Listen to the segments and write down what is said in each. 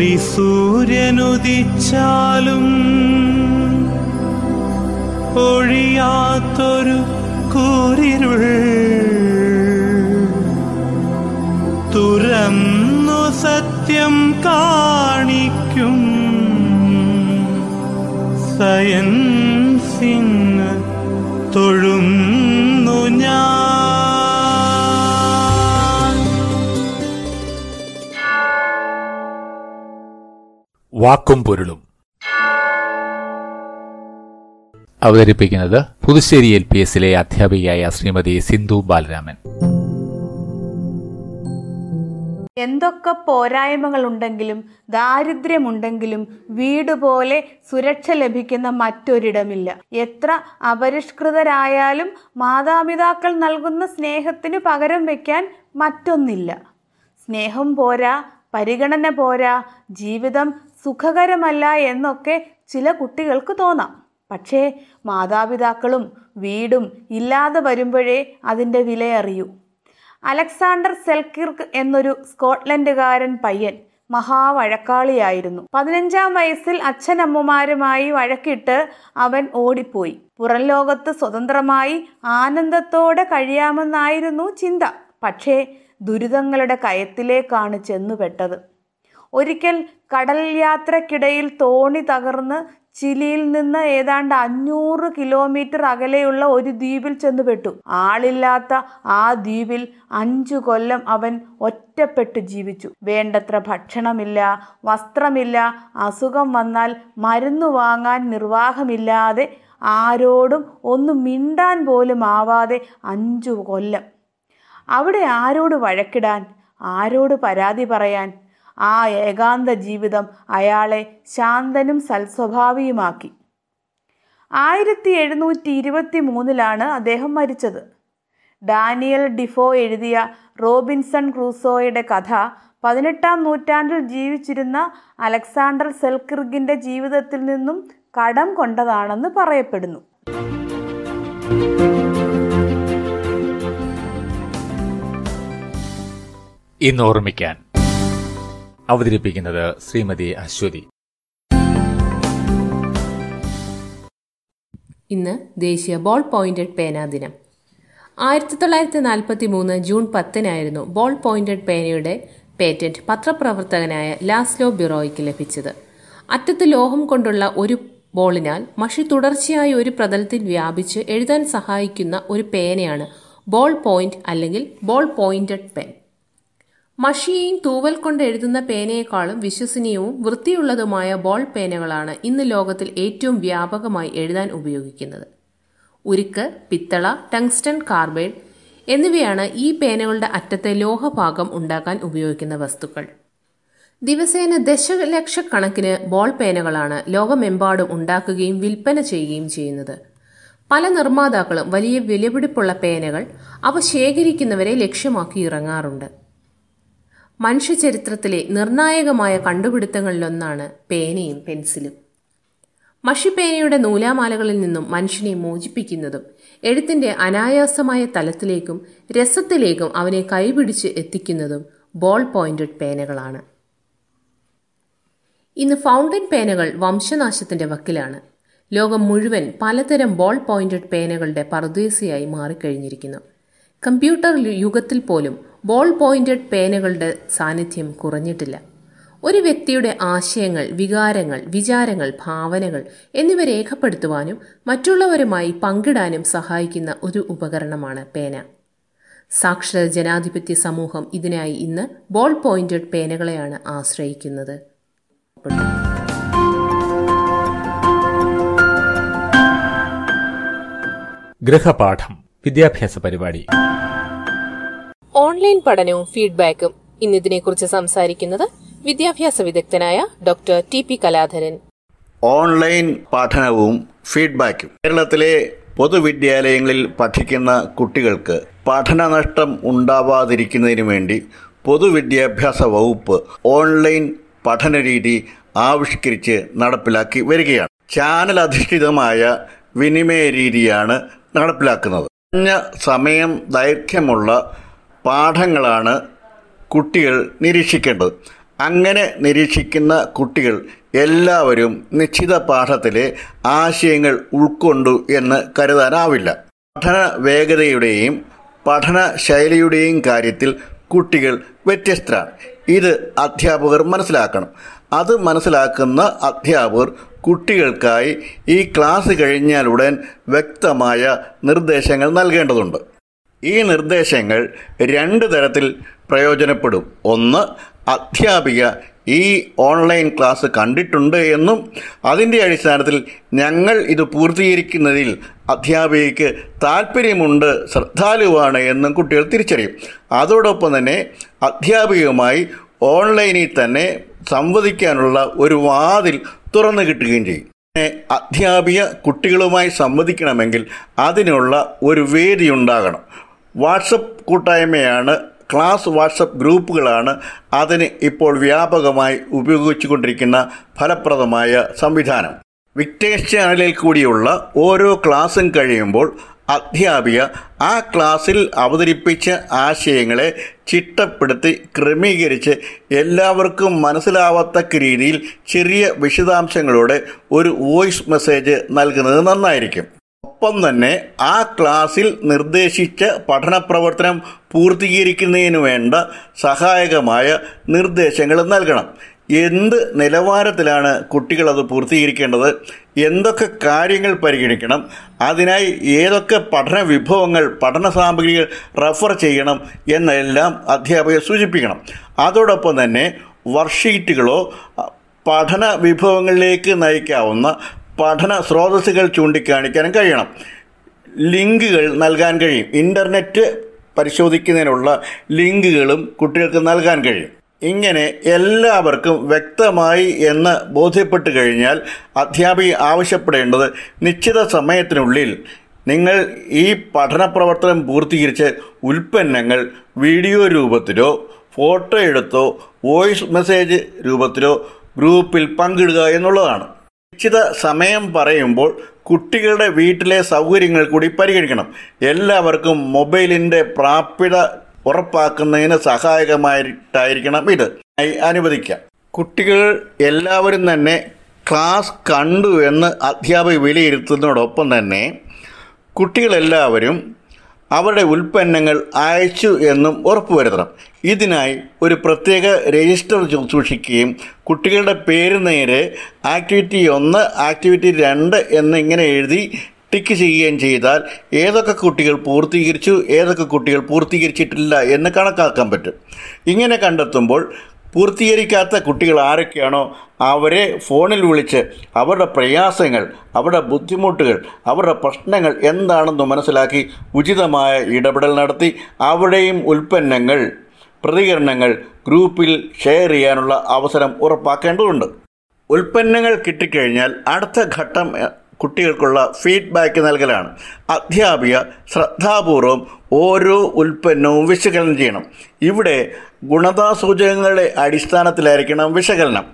കോടി സൂര്യനുദിച്ചാലും ഒഴിയാത്തൊരു കൂരിരുൾ തുറന്നു സത്യം കാണിക്കും സയൻസിന് വാക്കും പൊരുളും. അവതരിപ്പിക്കുന്നത് പുതുശ്ശേരി എൽ പി എസിലെ അധ്യാപികയായ ശ്രീമതി സിന്ധു ബാലരാമൻ. എന്തൊക്കെ പോരായ്മകളുണ്ടെങ്കിലും ദാരിദ്ര്യമുണ്ടെങ്കിലും വീട് പോലെ സുരക്ഷ ലഭിക്കുന്ന മറ്റൊരിടമില്ല. എത്ര അപരിഷ്കൃതരായാലും മാതാപിതാക്കൾ നൽകുന്ന സ്നേഹത്തിന് പകരം വയ്ക്കാൻ മറ്റൊന്നില്ല. സ്നേഹം പോരാ പരിഗണന പോരാ ജീവിതം സുഖകരമല്ല എന്നൊക്കെ ചില കുട്ടികൾക്ക് തോന്നാം. പക്ഷേ മാതാപിതാക്കളും വീടും ഇല്ലാതെ വരുമ്പോഴേ അതിന്റെ വിലയറിയൂ. അലക്സാണ്ടർ സെൽക്കിർക്ക് എന്നൊരു സ്കോട്ട്ലൻഡുകാരൻ പയ്യൻ മഹാവഴക്കാളിയായിരുന്നു. പതിനഞ്ചാം വയസ്സിൽ അച്ഛനമ്മമാരുമായി വഴക്കിട്ട് അവൻ ഓടിപ്പോയി. പുറം ലോകത്ത് സ്വതന്ത്രമായി ആനന്ദത്തോടെ കഴിയാമെന്നായിരുന്നു ചിന്ത. പക്ഷേ ദുരിതങ്ങളുടെ കയത്തിലേക്കാണ് ചെന്നുപെട്ടത്. ഒരിക്കൽ കടൽ യാത്രക്കിടയിൽ തോണി തകർന്ന് ചിലിയിൽ നിന്ന് ഏതാണ്ട് അഞ്ഞൂറ് കിലോമീറ്റർ അകലെയുള്ള ഒരു ദ്വീപിൽ ചെന്നുപെട്ടു. ആളില്ലാത്ത ആ ദ്വീപിൽ അഞ്ചു കൊല്ലം അവൻ ഒറ്റപ്പെട്ട് ജീവിച്ചു. വേണ്ടത്ര ഭക്ഷണമില്ല വസ്ത്രമില്ല അസുഖം വന്നാൽ മരുന്ന് വാങ്ങാൻ നിർവാഹമില്ലാതെ ആരോടും ഒന്ന് മിണ്ടാൻ പോലും ആവാതെ അഞ്ചു കൊല്ലം. അവിടെ ആരോട് വഴക്കിടാൻ ആരോട് പരാതി പറയാൻ ആ ഏകാന്ത ജീവിതം അയാളെ ശാന്തനും സൽസ്വഭാവിയുമാക്കി. ആയിരത്തി എഴുന്നൂറ്റി ഇരുപത്തി മൂന്നിലാണ് അദ്ദേഹം മരിച്ചത്. ഡാനിയൽ ഡിഫോ എഴുതിയ റോബിൻസൺ ക്രൂസോയുടെ കഥ പതിനെട്ടാം നൂറ്റാണ്ടിൽ ജീവിച്ചിരുന്ന അലക്സാണ്ടർ സെൽക്രിഗിന്റെ ജീവിതത്തിൽ നിന്നും കടം കൊണ്ടതാണെന്ന് പറയപ്പെടുന്നു. ഇന്ന് ഓർമ്മിക്കാൻ അവതരിപ്പിക്കുന്നത് ശ്രീമതി അശ്വതി. ഇന്ന് ദേശീയ ബോൾ പോയിന്റഡ് പേന ദിനം. ആയിരത്തി തൊള്ളായിരത്തി നാൽപ്പത്തി മൂന്ന് ജൂൺ പത്തിനായിരുന്നു ബോൾ പോയിന്റഡ് പേനയുടെ പേറ്റന്റ് പത്രപ്രവർത്തകനായ ലാസ്ലോ ബിറോയ്ക്ക് ലഭിച്ചത്. അറ്റത്ത് ലോഹം കൊണ്ടുള്ള ഒരു ബോളിനാൽ മഷി തുടർച്ചയായി ഒരു പ്രതലത്തിൽ വ്യാപിച്ച് എഴുതാൻ സഹായിക്കുന്ന ഒരു പേനയാണ് ബോൾ പോയിന്റ് അല്ലെങ്കിൽ ബോൾ പോയിന്റഡ് പെൻ. മഷിയെയും തൂവൽ കൊണ്ട് എഴുതുന്ന പേനയെക്കാളും വിശ്വസനീയവും വൃത്തിയുള്ളതുമായ ബോൾ പേനകളാണ് ഇന്ന് ലോകത്തിൽ ഏറ്റവും വ്യാപകമായി എഴുതാൻ ഉപയോഗിക്കുന്നത്. ഉരുക്ക് പിത്തള ടങ്സ്റ്റൺ കാർബൈഡ് എന്നിവയാണ് ഈ പേനകളുടെ അറ്റത്തെ ലോഹഭാഗം ഉണ്ടാക്കാൻ ഉപയോഗിക്കുന്ന വസ്തുക്കൾ. ദിവസേന ദശലക്ഷക്കണക്കിന് ബോൾ പേനകളാണ് ലോകമെമ്പാടും ഉണ്ടാക്കുകയും വിൽപ്പന ചെയ്യുകയും ചെയ്യുന്നത്. പല നിർമ്മാതാക്കളും വലിയ വിലപിടിപ്പുള്ള പേനകൾ അവ ശേഖരിക്കുന്നവരെ ലക്ഷ്യമാക്കി ഇറങ്ങാറുണ്ട്. മനുഷ്യചരിത്രത്തിലെ നിർണായകമായ കണ്ടുപിടുത്തങ്ങളിലൊന്നാണ് പേനയും പെൻസിലും. മഷിപ്പേനയുടെ നൂലാമാലകളിൽ നിന്നും മനുഷ്യനെ മോചിപ്പിക്കുന്നതും എഴുത്തിന്റെ അനായാസമായ തലത്തിലേക്കും രസത്തിലേക്കും അവനെ കൈപിടിച്ച് എത്തിക്കുന്നതും ബോൾ പോയിന്റഡ് പേനകളാണ്. ഇന്ന് ഫൗണ്ടൻ പേനകൾ വംശനാശത്തിന്റെ വക്കിലാണ്. ലോകം മുഴുവൻ പലതരം ബോൾ പോയിന്റഡ് പേനകളുടെ പറുദേശിയായി മാറിക്കഴിഞ്ഞിരിക്കുന്നു. കമ്പ്യൂട്ടർ യുഗത്തിൽ പോലും ബോൾ പോയിന്റഡ് പേനകളുടെ സാന്നിധ്യം കുറഞ്ഞിട്ടില്ല. ഒരു വ്യക്തിയുടെ ആശയങ്ങൾ വികാരങ്ങൾ വിചാരങ്ങൾ ഭാവനകൾ എന്നിവ രേഖപ്പെടുത്തുവാനും മറ്റുള്ളവരുമായി പങ്കിടാനും സഹായിക്കുന്ന ഒരു ഉപകരണമാണ് പേന. സാക്ഷര ജനാധിപത്യ സമൂഹം ഇതിനായി ഇന്ന് ബോൾ പോയിന്റഡ് പേനകളെയാണ് ആശ്രയിക്കുന്നത്. ഗൃഹപാഠം വിദ്യാഭ്യാസ പരിപാടി. ഓൺലൈൻ പഠനവും ഫീഡ്ബാക്കും ഇന്നിതിനെക്കുറിച്ച് സംസാരിക്കുന്നത് വിദ്യാഭ്യാസ വിദഗ്ധനായ doctor T P Kaladharan. Online പഠനവും ഫീഡ്ബാക്കും. കേരളത്തിലെ പൊതുവിദ്യാലയങ്ങളിൽ പഠിക്കുന്ന കുട്ടികൾക്ക് പഠനനഷ്ടം ഉണ്ടാവാതിരിക്കുന്നതിന് വേണ്ടി പൊതുവിദ്യാഭ്യാസ വകുപ്പ് ഓൺലൈൻ പഠനരീതി ആവിഷ്കരിച്ച് നടപ്പിലാക്കി വരികയാണ്. ചാനൽ അധിഷ്ഠിതമായ വിനിമയ രീതിയാണ് നടപ്പിലാക്കുന്നത്. കുറഞ്ഞ സമയം ദൈർഘ്യമുള്ള പാഠങ്ങളാണ് കുട്ടികൾ നിരീക്ഷിക്കേണ്ടത്. അങ്ങനെ നിരീക്ഷിക്കുന്ന കുട്ടികൾ എല്ലാവരും നിശ്ചിത പാഠത്തിലെ ആശയങ്ങൾ ഉൾക്കൊണ്ടു എന്ന് കരുതാനാവില്ല. പഠന വേഗതയുടെയും പഠന ശൈലിയുടെയും കാര്യത്തിൽ കുട്ടികൾ വ്യത്യസ്തരാണ്. ഇത് അധ്യാപകർ മനസ്സിലാക്കണം. അത് മനസ്സിലാക്കുന്ന അധ്യാപകർ കുട്ടികൾക്കായി ഈ ക്ലാസ് കഴിഞ്ഞാലുടൻ വ്യക്തമായ നിർദ്ദേശങ്ങൾ നൽകേണ്ടതുണ്ട്. ഈ നിർദ്ദേശങ്ങൾ രണ്ട് തരത്തിൽ പ്രയോജനപ്പെടും. ഒന്ന് അധ്യാപിക ഈ ഓൺലൈൻ ക്ലാസ് കണ്ടിട്ടുണ്ട് എന്നും അതിന്റെ അടിസ്ഥാനത്തിൽ ഞങ്ങൾ ഇത് പൂർത്തീകരിക്കുന്നതിൽ അധ്യാപികയ്ക്ക് താല്പര്യമുണ്ട് ശ്രദ്ധാലുവാണ് എന്നും കുട്ടികൾ തിരിച്ചറിയും. അതോടൊപ്പം തന്നെ അധ്യാപികയുമായി ഓൺലൈനിൽ തന്നെ സംവദിക്കാനുള്ള ഒരു വാതിൽ തുറന്നു കിട്ടുകയും ചെയ്യും. അധ്യാപിക കുട്ടികളുമായി സംവദിക്കണമെങ്കിൽ അതിനുള്ള ഒരു വേദി ഉണ്ടാകണം. വാട്സപ്പ് കൂട്ടായ്മയാണ് ക്ലാസ് വാട്സപ്പ് ഗ്രൂപ്പുകളാണ് അതിന് ഇപ്പോൾ വ്യാപകമായി ഉപയോഗിച്ചുകൊണ്ടിരിക്കുന്ന ഫലപ്രദമായ സംവിധാനം. വിക്ടേഴ്സ് ചാനലിൽ കൂടിയുള്ള ഓരോ ക്ലാസ്സും കഴിയുമ്പോൾ അധ്യാപിക ആ ക്ലാസ്സിൽ അവതരിപ്പിച്ച ആശയങ്ങളെ ചിട്ടപ്പെടുത്തി ക്രമീകരിച്ച് എല്ലാവർക്കും മനസ്സിലാവത്തക്ക രീതിയിൽ ചെറിയ വിശദാംശങ്ങളോടെ ഒരു വോയിസ് മെസ്സേജ് നൽകുന്നത് നന്നായിരിക്കും. ഒപ്പം തന്നെ ആ ക്ലാസ്സിൽ നിർദ്ദേശിച്ച പഠന പ്രവർത്തനം പൂർത്തീകരിക്കുന്നതിന് വേണ്ട സഹായകമായ നിർദ്ദേശങ്ങൾ നൽകണം. എന്ത് നിലവാരത്തിലാണ് കുട്ടികൾ അത് പൂർത്തീകരിക്കേണ്ടത്? എന്തൊക്കെ കാര്യങ്ങൾ പരിഗണിക്കണം? അതിനായി ഏതൊക്കെ പഠന വിഭവങ്ങൾ പഠന സാമഗ്രികൾ റെഫർ ചെയ്യണം എന്നെല്ലാം അധ്യാപകർ സൂചിപ്പിക്കണം. അതോടൊപ്പം തന്നെ വർഷീറ്റുകളോ പഠന വിഭവങ്ങളിലേക്ക് നയിക്കാവുന്ന പഠന സ്രോതസ്സുകൾ ചൂണ്ടിക്കാണിക്കാനും കഴിയണം. ലിങ്കുകൾ നൽകാൻ കഴിയും. ഇന്റർനെറ്റ് പരിശോധിക്കുന്നതിനുള്ള ലിങ്കുകളും കുട്ടികൾക്ക് നൽകാൻ കഴിയും. ഇങ്ങനെ എല്ലാവർക്കും വ്യക്തമായി എന്ന് ബോധ്യപ്പെട്ട് കഴിഞ്ഞാൽ അധ്യാപിക ആവശ്യപ്പെടേണ്ടത് നിശ്ചിത സമയത്തിനുള്ളിൽ നിങ്ങൾ ഈ പഠന പ്രവർത്തനം പൂർത്തീകരിച്ച് ഉൽപ്പന്നങ്ങൾ വീഡിയോ രൂപത്തിലോ ഫോട്ടോ എടുത്തോ വോയിസ് മെസ്സേജ് രൂപത്തിലോ ഗ്രൂപ്പിൽ പങ്കിടുക എന്നുള്ളതാണ്. നിശ്ചിത സമയം പറയുമ്പോൾ കുട്ടികളുടെ വീട്ടിലെ സൗകര്യങ്ങൾ കൂടി പരിഗണിക്കണം. എല്ലാവർക്കും മൊബൈലിന്റെ പ്രാപ്യത ഉറപ്പാക്കുന്നതിന് സഹായകമായിട്ടായിരിക്കണം ഇത്. അനുവദിക്കാം. കുട്ടികൾ എല്ലാവരും തന്നെ ക്ലാസ് കണ്ടു എന്ന് അധ്യാപക വിലയിരുത്തുന്നതോടൊപ്പം തന്നെ കുട്ടികളെല്ലാവരും അവരുടെ ഉൽപ്പന്നങ്ങൾ അയച്ചു എന്നും ഉറപ്പുവരുത്തണം. ഇതിനായി ഒരു പ്രത്യേക രജിസ്റ്റർ സൂക്ഷിക്കുകയും കുട്ടികളുടെ പേര് നേരെ ആക്ടിവിറ്റി ഒന്ന് ആക്ടിവിറ്റി രണ്ട് എന്നിങ്ങനെ എഴുതി ടിക്ക് ചെയ്യുകയും ചെയ്താൽ ഏതൊക്കെ കുട്ടികൾ പൂർത്തീകരിച്ചു ഏതൊക്കെ കുട്ടികൾ പൂർത്തീകരിച്ചിട്ടില്ല എന്ന് കണക്കാക്കാൻ പറ്റും. ഇങ്ങനെ കണ്ടെത്തുമ്പോൾ പൂർത്തീകരിക്കാത്ത കുട്ടികൾ ആരൊക്കെയാണോ അവരെ ഫോണിൽ വിളിച്ച് അവരുടെ പ്രയാസങ്ങൾ അവരുടെ ബുദ്ധിമുട്ടുകൾ അവരുടെ പ്രശ്നങ്ങൾ എന്താണെന്ന് മനസ്സിലാക്കി ഉചിതമായ ഇടപെടൽ നടത്തി അവിടെയും ഉൽപ്പന്നങ്ങൾ പ്രതികരണങ്ങൾ ഗ്രൂപ്പിൽ ഷെയർ ചെയ്യാനുള്ള അവസരം ഉറപ്പാക്കേണ്ടതുണ്ട്. ഉൽപ്പന്നങ്ങൾ കിട്ടിക്കഴിഞ്ഞാൽ അടുത്ത ഘട്ടം കുട്ടികൾക്കുള്ള ഫീഡ്ബാക്ക് നൽകലാണ്. അധ്യാപിക ശ്രദ്ധാപൂർവം ഓരോ ഉൽപ്പന്നവും വിശകലനം ചെയ്യണം. ഇവിടെ ഗുണതാസൂചകങ്ങളുടെ അടിസ്ഥാനത്തിലായിരിക്കണം വിശകലനം.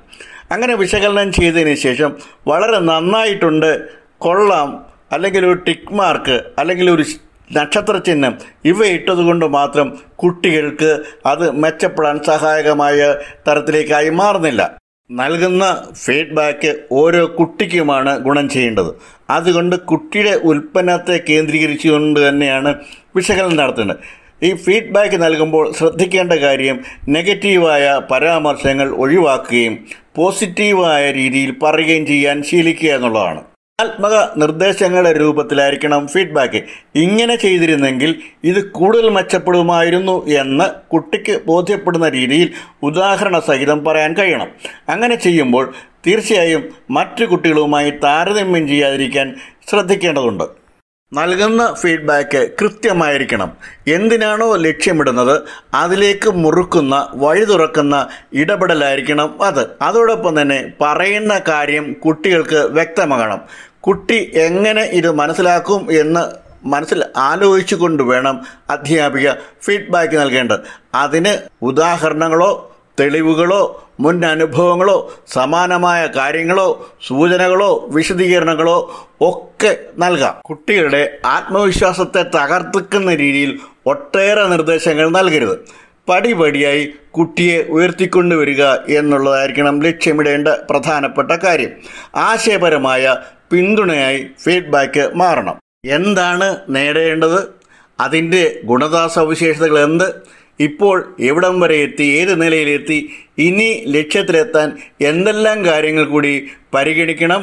അങ്ങനെ വിശകലനം ചെയ്തതിന് ശേഷം വളരെ നന്നായിട്ടുണ്ട് കൊള്ളാം അല്ലെങ്കിൽ ഒരു ടിക്ക് മാർക്ക് അല്ലെങ്കിൽ ഒരു നക്ഷത്ര ചിഹ്നം ഇവ ഇട്ടതുകൊണ്ട് മാത്രം കുട്ടികൾക്ക് അത് മെച്ചപ്പെടാൻ സഹായകമായ തരത്തിലേക്കായി മാറുന്നില്ല. നൽകുന്ന ഫീഡ്ബാക്ക് ഓരോ കുട്ടിക്കുമാണ് ഗുണം ചെയ്യേണ്ടത്. അതുകൊണ്ട് കുട്ടിയുടെ ഉൽപ്പന്നത്തെ കേന്ദ്രീകരിച്ചുകൊണ്ട് തന്നെയാണ് വിശകലനം നടത്തേണ്ടത് ഈ ഫീഡ്ബാക്ക് നൽകുമ്പോൾ ശ്രദ്ധിക്കേണ്ട കാര്യം നെഗറ്റീവായ പരാമർശങ്ങൾ ഒഴിവാക്കുകയും പോസിറ്റീവായ രീതിയിൽ പറയുകയും ചെയ്യാൻ ശീലിക്കുക എന്നുള്ളതാണ്. ആത്മക നിർദ്ദേശങ്ങളുടെ രൂപത്തിലായിരിക്കണം ഫീഡ്ബാക്ക് ഇങ്ങനെ ചെയ്തിരുന്നെങ്കിൽ ഇത് കൂടുതൽ മെച്ചപ്പെടുമായിരുന്നു എന്ന് കുട്ടിക്ക് ബോധ്യപ്പെടുന്ന രീതിയിൽ ഉദാഹരണ സഹിതം പറയാൻ കഴിയണം. അങ്ങനെ ചെയ്യുമ്പോൾ തീർച്ചയായും മറ്റു കുട്ടികളുമായി താരതമ്യം ചെയ്യാതിരിക്കാൻ ശ്രദ്ധിക്കേണ്ടതുണ്ട്. നൽകുന്ന ഫീഡ്ബാക്ക് കൃത്യമായിരിക്കണം. എന്തിനാണോ ലക്ഷ്യമിടുന്നത്? അതിലേക്ക് മുറുക്കുന്ന വഴി തുറക്കുന്ന ഇടപെടലായിരിക്കണം അത്. അതോടൊപ്പം തന്നെ പറയുന്ന കാര്യം കുട്ടികൾക്ക് വ്യക്തമാകണം. കുട്ടി എങ്ങനെ ഇത് മനസ്സിലാക്കും എന്ന് മനസ്സിൽ ആലോചിച്ചുകൊണ്ട് വേണം അധ്യാപിക ഫീഡ്ബാക്ക് നൽകേണ്ടത്. അതിന് ഉദാഹരണങ്ങളോ തെളിവുകളോ മുൻ അനുഭവങ്ങളോ സമാനമായ കാര്യങ്ങളോ സൂചനകളോ വിശദീകരണങ്ങളോ ഒക്കെ നൽകാം. കുട്ടികളുടെ ആത്മവിശ്വാസത്തെ തകർത്തിക്കുന്ന രീതിയിൽ ഒട്ടേറെ നിർദ്ദേശങ്ങൾ നൽകരുത്. പടിപടിയായി കുട്ടിയെ ഉയർത്തിക്കൊണ്ടുവരിക എന്നുള്ളതായിരിക്കണം ലക്ഷ്യമിടേണ്ട പ്രധാനപ്പെട്ട കാര്യം. ആശയപരമായ പിന്തുണയായി ഫീഡ്ബാക്ക് മാറണം. എന്താണ് നേടേണ്ടത്? അതിന്റെ ഗുണതാ സവിശേഷതകൾ എന്ത്? ഇപ്പോൾ എവിടം വരെ എത്തി ഏത് നിലയിലെത്തി ഇനി ലക്ഷ്യത്തിലെത്താൻ എന്തെല്ലാം കാര്യങ്ങൾ കൂടി പരിഗണിക്കണം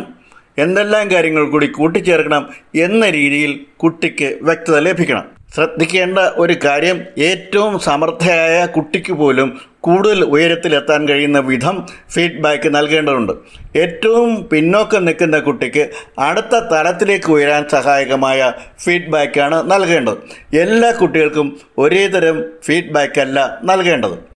എന്തെല്ലാം കാര്യങ്ങൾ കൂടി കൂട്ടിച്ചേർക്കണം എന്ന രീതിയിൽ കുട്ടിക്ക് വ്യക്തത ലഭിക്കണം. ശ്രദ്ധിക്കേണ്ട ഒരു കാര്യം ഏറ്റവും സമർത്ഥയായ കുട്ടിക്ക് പോലും കൂടുതൽ ഉയരത്തിലെത്താൻ കഴിയുന്ന വിധം ഫീഡ്ബാക്ക് നൽകേണ്ടതുണ്ട്. ഏറ്റവും പിന്നോക്കം നിൽക്കുന്ന കുട്ടിക്ക് അടുത്ത തലത്തിലേക്ക് ഉയരാൻ സഹായകമായ ഫീഡ്ബാക്കാണ് നൽകേണ്ടത്. എല്ലാ കുട്ടികൾക്കും ഒരേ തരം ഫീഡ്ബാക്ക് അല്ല നൽകേണ്ടത്.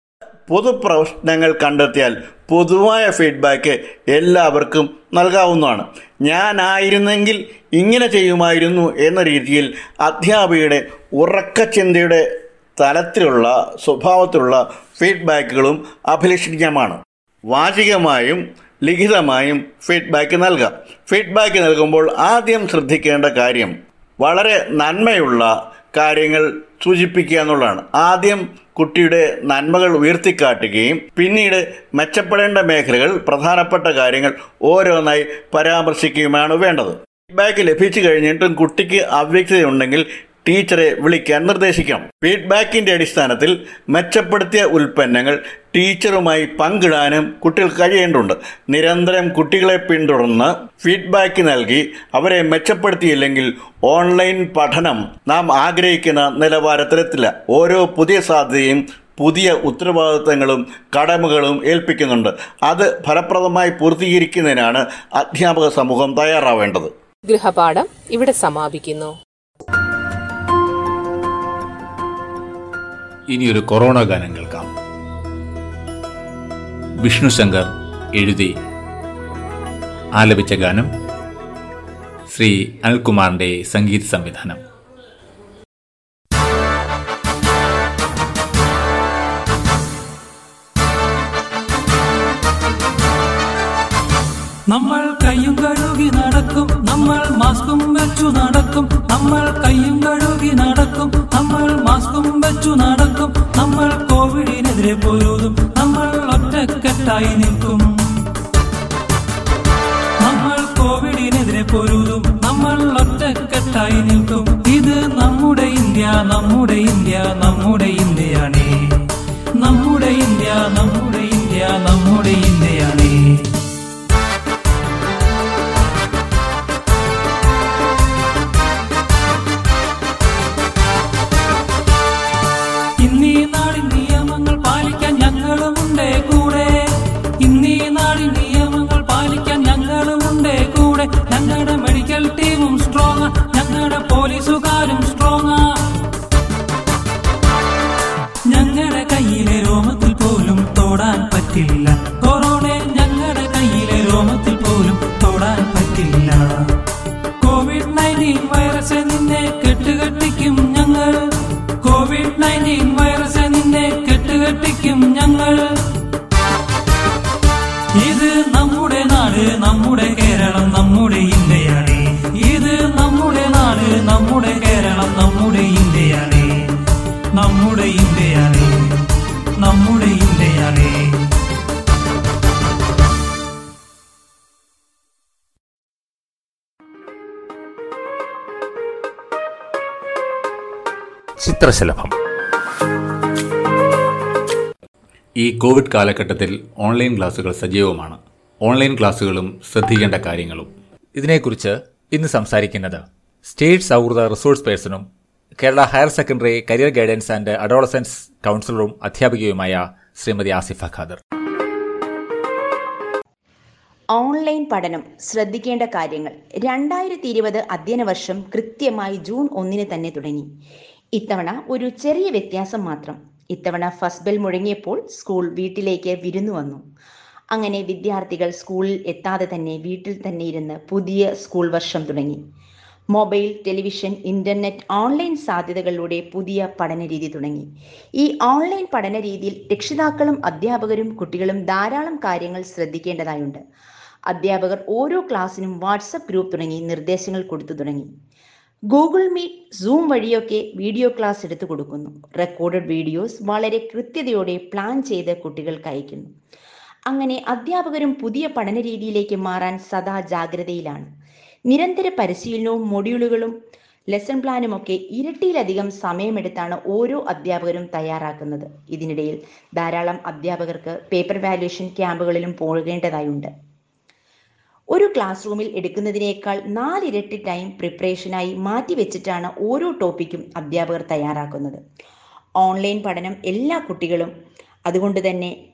പൊതുപ്രശ്നങ്ങൾ കണ്ടെത്തിയാൽ പൊതുവായ ഫീഡ്ബാക്ക് എല്ലാവർക്കും നൽകാവുന്നതാണ്. ഞാനായിരുന്നെങ്കിൽ ഇങ്ങനെ ചെയ്യുമായിരുന്നു എന്ന രീതിയിൽ അധ്യാപികയുടെ ഉറക്കച്ചിന്തയുടെ തലത്തിലുള്ള സ്വഭാവത്തിലുള്ള ഫീഡ്ബാക്കുകളും അഭിലഷണീയമാണ്. വാചികമായും ലിഖിതമായും ഫീഡ്ബാക്ക് നൽകാം. ഫീഡ്ബാക്ക് നൽകുമ്പോൾ ആദ്യം ശ്രദ്ധിക്കേണ്ട കാര്യം വളരെ നന്മയുള്ള കാര്യങ്ങൾ സൂചിപ്പിക്കുക എന്നുള്ളതാണ്. ആദ്യം കുട്ടിയുടെ നന്മകൾ ഉയർത്തിക്കാട്ടുകയും പിന്നീട് മെച്ചപ്പെടേണ്ട മേഖലകൾ പ്രധാനപ്പെട്ട കാര്യങ്ങൾ ഓരോന്നായി പരാമർശിക്കുകയുമാണ് വേണ്ടത്. ഫീഡ്ബാക്ക് ലഭിച്ചു കഴിഞ്ഞിട്ടും കുട്ടിക്ക് അവ്യക്തതയുണ്ടെങ്കിൽ ടീച്ചറെ വിളിക്കാൻ നിർദ്ദേശിക്കാം. ഫീഡ്ബാക്കിന്റെ അടിസ്ഥാനത്തിൽ മെച്ചപ്പെടുത്തിയ ഉൽപ്പന്നങ്ങൾ ടീച്ചറുമായി പങ്കിടാനും കുട്ടികൾക്ക് കഴിയേണ്ടതുണ്ട്. നിരന്തരം കുട്ടികളെ പിന്തുടർന്ന് ഫീഡ്ബാക്ക് നൽകി അവരെ മെച്ചപ്പെടുത്തിയില്ലെങ്കിൽ ഓൺലൈൻ പഠനം നാം ആഗ്രഹിക്കുന്ന നിലവാരത്തിലെത്തില്ല. ഓരോ പുതിയ സാധ്യതയും പുതിയ ഉത്തരവാദിത്തങ്ങളും കടമകളും ഏൽപ്പിക്കുന്നുണ്ട്. അത് ഫലപ്രദമായി പൂർത്തീകരിക്കുന്നതിനാണ് അധ്യാപക സമൂഹം തയ്യാറാവേണ്ടത്. ഗൃഹപാഠം ഇവിടെ സമാപിക്കുന്നു. ഇനിയൊരു കൊറോണ ഗാനം കേൾക്കാം വിഷ്ണു ശങ്കർ എഴുതി ആലപിച്ച ഗാനം ശ്രീ അനിൽകുമാറിന്റെ സംഗീത സംവിധാനം. നമ്മൾ കയ്യും കഴുകി നടക്കും. നമ്മൾ മാസ്കും വെച്ചു നടക്കും. നമ്മൾ കയ്യും കഴുകി നടക്കും. നമ്മൾ മാസ്കും വെച്ചു നടക്കും. നമ്മൾ കോവിഡിനെതിരെ പോരുതും. നമ്മൾ ഒറ്റക്കെട്ടായി നിൽക്കും. നമ്മൾ കോവിഡിനെതിരെ പോരുതും. നമ്മൾ ഒറ്റക്കെട്ടായി നിൽക്കും. ഇത് നമ്മുടെ ഇന്ത്യ നമ്മുടെ ഇന്ത്യ നമ്മുടെ ഇന്ത്യയാണ്. നമ്മുടെ ഇന്ത്യ നമ്മുടെ ഇന്ത്യ നമ്മുടെ കോവിഡ് കാലഘട്ടത്തിൽ ഓൺലൈൻ ക്ലാസുകൾ സജീവമാണ്. ഓൺലൈൻ ക്ലാസുകളും ശ്രദ്ധിക്കേണ്ട കാര്യങ്ങളും. ഇതിനെക്കുറിച്ച് ഇന്ന് സംസാരിക്കുന്നത് സ്റ്റേറ്റ് സൗഹൃദ resource പേഴ്സണും Kerala higher secondary career guidance and adolescence കൗൺസിലറും അധ്യാപികയുമായ ശ്രീമതി ആസിഫ ഖാദർ. ഓൺലൈൻ പഠനം ശ്രദ്ധിക്കേണ്ട കാര്യങ്ങൾ രണ്ടായിരത്തി ഇരുപത് അധ്യയന വർഷം കൃത്യമായി ജൂൺ ഒന്നിന് തന്നെ തുടങ്ങി. ഇത്തവണ ഒരു ചെറിയ വ്യത്യാസം മാത്രം ഇത്തവണ ഫസ്റ്റ് ബെൽ മുഴങ്ങിയപ്പോൾ സ്കൂൾ വീട്ടിലേക്ക് വിരുന്നു വന്നു. അങ്ങനെ വിദ്യാർത്ഥികൾ സ്കൂളിൽ എത്താതെ തന്നെ വീട്ടിൽ തന്നെ ഇരുന്ന് പുതിയ സ്കൂൾ വർഷം തുടങ്ങി. മൊബൈൽ ടെലിവിഷൻ ഇന്റർനെറ്റ് ഓൺലൈൻ സാധ്യതകളിലൂടെ പുതിയ പഠന രീതി തുടങ്ങി. ഈ ഓൺലൈൻ പഠന രീതിയിൽ രക്ഷിതാക്കളും അധ്യാപകരും കുട്ടികളും ധാരാളം കാര്യങ്ങൾ ശ്രദ്ധിക്കേണ്ടതായുണ്ട്. അധ്യാപകർ ഓരോ ക്ലാസ്സിനും വാട്സപ്പ് ഗ്രൂപ്പ് തുടങ്ങി നിർദ്ദേശങ്ങൾ കൊടുത്തു തുടങ്ങി. ഗൂഗിൾ മീറ്റ് സൂം വഴിയൊക്കെ വീഡിയോ ക്ലാസ് എടുത്തു കൊടുക്കുന്നു. റെക്കോർഡഡ് വീഡിയോസ് വളരെ കൃത്യതയോടെ പ്ലാൻ ചെയ്ത് കുട്ടികൾക്ക് അയക്കുന്നു. അങ്ങനെ അധ്യാപകരും പുതിയ പഠന രീതിയിലേക്ക് മാറാൻ സദാ ജാഗ്രതയിലാണ്. നിരന്തര പരിശീലനവും മൊഡ്യൂളുകളും ലെസൺ പ്ലാനും ഒക്കെ ഇരട്ടിയിലധികം സമയമെടുത്താണ് ഓരോ അധ്യാപകരും തയ്യാറാക്കുന്നത്. ഇതിനിടയിൽ ധാരാളം അധ്യാപകർക്ക് പേപ്പർ വാല്യുവേഷൻ ക്യാമ്പുകളിലും പോകേണ്ടതായുണ്ട്. ഒരു ക്ലാസ് റൂമിൽ എടുക്കുന്നതിനേക്കാൾ നാലിരട്ടി ടൈം പ്രിപ്പറേഷനായി മാറ്റിവെച്ചിട്ടാണ് ഓരോ ടോപ്പിക്കും അധ്യാപകർ തയ്യാറാക്കുന്നത്. ഓൺലൈൻ പഠനം എല്ലാ കുട്ടികളും അതുകൊണ്ട് തന്നെ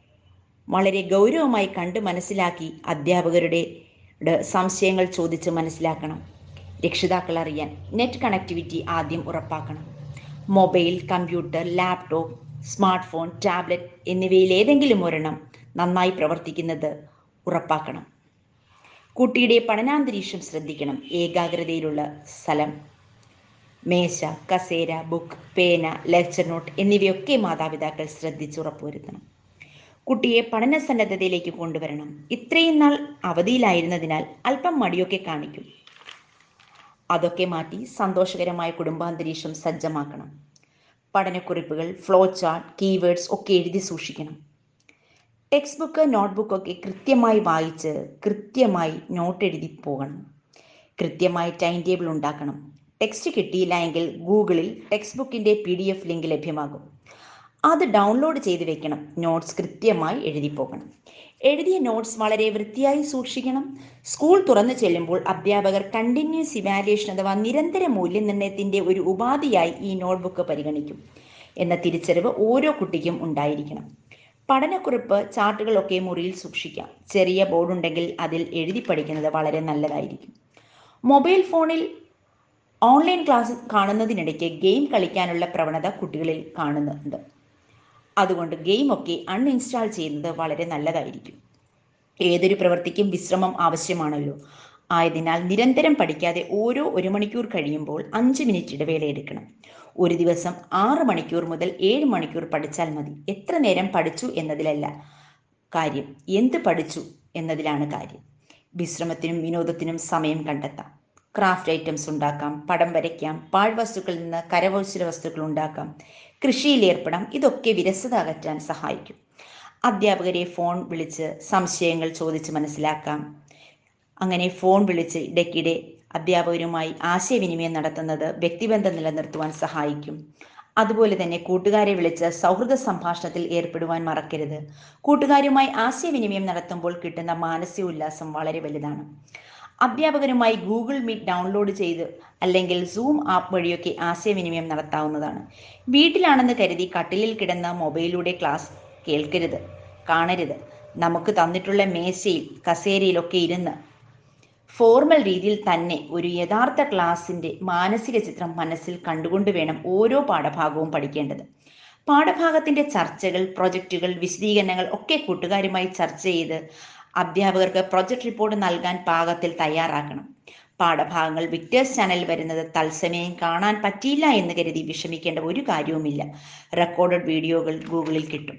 വളരെ ഗൗരവമായി കണ്ട് മനസ്സിലാക്കി അധ്യാപകരുടെ സംശയങ്ങൾ ചോദിച്ച് മനസ്സിലാക്കണം. രക്ഷിതാക്കൾ അറിയാൻ നെറ്റ് കണക്ടിവിറ്റി ആദ്യം ഉറപ്പാക്കണം. Mobile computer laptop smart phone tablet എന്നിവയിൽ ഏതെങ്കിലും ഒരെണ്ണം നന്നായി പ്രവർത്തിക്കുന്നത് ഉറപ്പാക്കണം. കുട്ടിയുടെ പഠനാന്തരീക്ഷം ശ്രദ്ധിക്കണം. ഏകാഗ്രതയിലുള്ള സ്ഥലം. മേശ കസേര ബുക്ക് പേന ലെക്ചർ നോട്ട് എന്നിവയൊക്കെ മാതാപിതാക്കൾ ശ്രദ്ധിച്ച് ഉറപ്പുവരുത്തണം. കുട്ടിയെ പഠന സന്നദ്ധതയിലേക്ക് കൊണ്ടുവരണം. ഇത്രയും നാൾ അവധിയിലായിരുന്നതിനാൽ അല്പം മടിയൊക്കെ കാണിക്കും. അതൊക്കെ മാറ്റി സന്തോഷകരമായ കുടുംബാന്തരീക്ഷം സജ്ജമാക്കണം. പഠനക്കുറിപ്പുകൾ ഫ്ലോ ചാർട്ട് കീവേഡ്സ് ഒക്കെ എഴുതി സൂക്ഷിക്കണം. ടെക്സ്റ്റ് ബുക്ക് നോട്ട്ബുക്ക് ഒക്കെ കൃത്യമായി വായിച്ച് കൃത്യമായി നോട്ട് എഴുതി പോകണം. കൃത്യമായി ടൈം ടേബിൾ ഉണ്ടാക്കണം. ടെക്സ്റ്റ് കിട്ടിയില്ല എങ്കിൽ ഗൂഗിളിൽ ടെക്സ്റ്റ് ബുക്കിന്റെ പി ഡി എഫ് ലിങ്ക് ലഭ്യമാകും. അത് ഡൗൺലോഡ് ചെയ്ത് വെക്കണം. നോട്ട്സ് കൃത്യമായി എഴുതി പോകണം. എഴുതിയ നോട്ട്സ് വളരെ വൃത്തിയായി സൂക്ഷിക്കണം. സ്കൂൾ തുറന്നു ചെല്ലുമ്പോൾ അധ്യാപകർ കണ്ടിന്യൂസ് ഇവാലുവേഷൻ അഥവാ നിരന്തര മൂല്യനിർണയത്തിന്റെ ഒരു ഉപാധിയായി ഈ നോട്ട്ബുക്ക് പരിഗണിക്കും. എന്ന തിരിച്ചറിവ് ഓരോ കുട്ടിക്കും ഉണ്ടായിരിക്കണം. പഠനക്കുറിപ്പ് ചാർട്ടുകളൊക്കെ മുറിയിൽ സൂക്ഷിക്കാം. ചെറിയ ബോർഡുണ്ടെങ്കിൽ അതിൽ എഴുതി പഠിക്കുന്നത് വളരെ നല്ലതായിരിക്കും. മൊബൈൽ ഫോണിൽ ഓൺലൈൻ ക്ലാസ് കാണുന്നതിനിടയ്ക്ക് ഗെയിം കളിക്കാനുള്ള പ്രവണത കുട്ടികളിൽ കാണുന്നുണ്ട്. അതുകൊണ്ട് ഗെയിമൊക്കെ അൺഇൻസ്റ്റാൾ ചെയ്യുന്നത് വളരെ നല്ലതായിരിക്കും. ഏതൊരു പ്രവൃത്തിക്കും വിശ്രമം ആവശ്യമാണല്ലോ. ആയതിനാൽ നിരന്തരം പഠിക്കാതെ ഓരോ ഒരു മണിക്കൂർ കഴിയുമ്പോൾ അഞ്ച് മിനിറ്റ് ഇടവേള എടുക്കണം. ഒരു ദിവസം ആറ് മണിക്കൂർ മുതൽ ഏഴ് മണിക്കൂർ പഠിച്ചാൽ മതി. എത്ര നേരം പഠിച്ചു എന്നതിലല്ല. കാര്യം എന്ത് പഠിച്ചു എന്നതിലാണ് കാര്യം. വിശ്രമത്തിനും വിനോദത്തിനും സമയം കണ്ടെത്താം. ക്രാഫ്റ്റ് ഐറ്റംസ് ഉണ്ടാക്കാം പടം വരയ്ക്കാം പാഴ്വസ്തുക്കളിൽ നിന്ന് കരകൗശല വസ്തുക്കൾ ഉണ്ടാക്കാം കൃഷിയിൽ ഏർപ്പെടാം ഇതൊക്കെ വിരസത അകറ്റാൻ സഹായിക്കും. അധ്യാപകരെ ഫോൺ വിളിച്ച് സംശയങ്ങൾ ചോദിച്ച് മനസ്സിലാക്കാം. അങ്ങനെ ഫോൺ വിളിച്ച് ഇടയ്ക്കിടെ അധ്യാപകരുമായി ആശയവിനിമയം നടത്തുന്നത് വ്യക്തിബന്ധം നിലനിർത്തുവാൻ സഹായിക്കും. അതുപോലെ തന്നെ കൂട്ടുകാരെ വിളിച്ച് സൗഹൃദ സംഭാഷണത്തിൽ ഏർപ്പെടുവാൻ മറക്കരുത്. കൂട്ടുകാരുമായി ആശയവിനിമയം നടത്തുമ്പോൾ കിട്ടുന്ന മാനസിക ഉല്ലാസം വളരെ വലുതാണ്. അധ്യാപകരുമായി ഗൂഗിൾ മീറ്റ് ഡൗൺലോഡ് ചെയ്ത് അല്ലെങ്കിൽ സൂം ആപ്പ് വഴിയൊക്കെ ആശയവിനിമയം നടത്താവുന്നതാണ്. വീട്ടിലാണെന്ന് കരുതി കട്ടിലിൽ കിടന്ന മൊബൈലിലൂടെ ക്ലാസ് കേൾക്കരുത് കാണരുത്. നമുക്ക് തന്നിട്ടുള്ള മേശയിൽ കസേരയിലൊക്കെ ഇരുന്ന് ഫോർമൽ രീതിയിൽ തന്നെ ഒരു യഥാർത്ഥ ക്ലാസിന്റെ മാനസിക ചിത്രം മനസ്സിൽ കണ്ടുകൊണ്ട് വേണം ഓരോ പാഠഭാഗവും പഠിക്കേണ്ടത്. പാഠഭാഗത്തിന്റെ ചർച്ചകൾ പ്രൊജക്റ്റുകൾ വിശദീകരണങ്ങൾ ഒക്കെ കൂട്ടുകാരുമായി ചർച്ച ചെയ്ത് അധ്യാപകർക്ക് പ്രൊജക്ട് റിപ്പോർട്ട് നൽകാൻ പാകത്തിൽ തയ്യാറാക്കണം. പാഠഭാഗങ്ങൾ വിക്ടേഴ്സ് ചാനൽ വരുന്നത് തത്സമയം കാണാൻ പറ്റിയില്ല എന്ന് കരുതി വിഷമിക്കേണ്ട ഒരു കാര്യവുമില്ല. റെക്കോർഡഡ് വീഡിയോകൾ ഗൂഗിളിൽ കിട്ടും.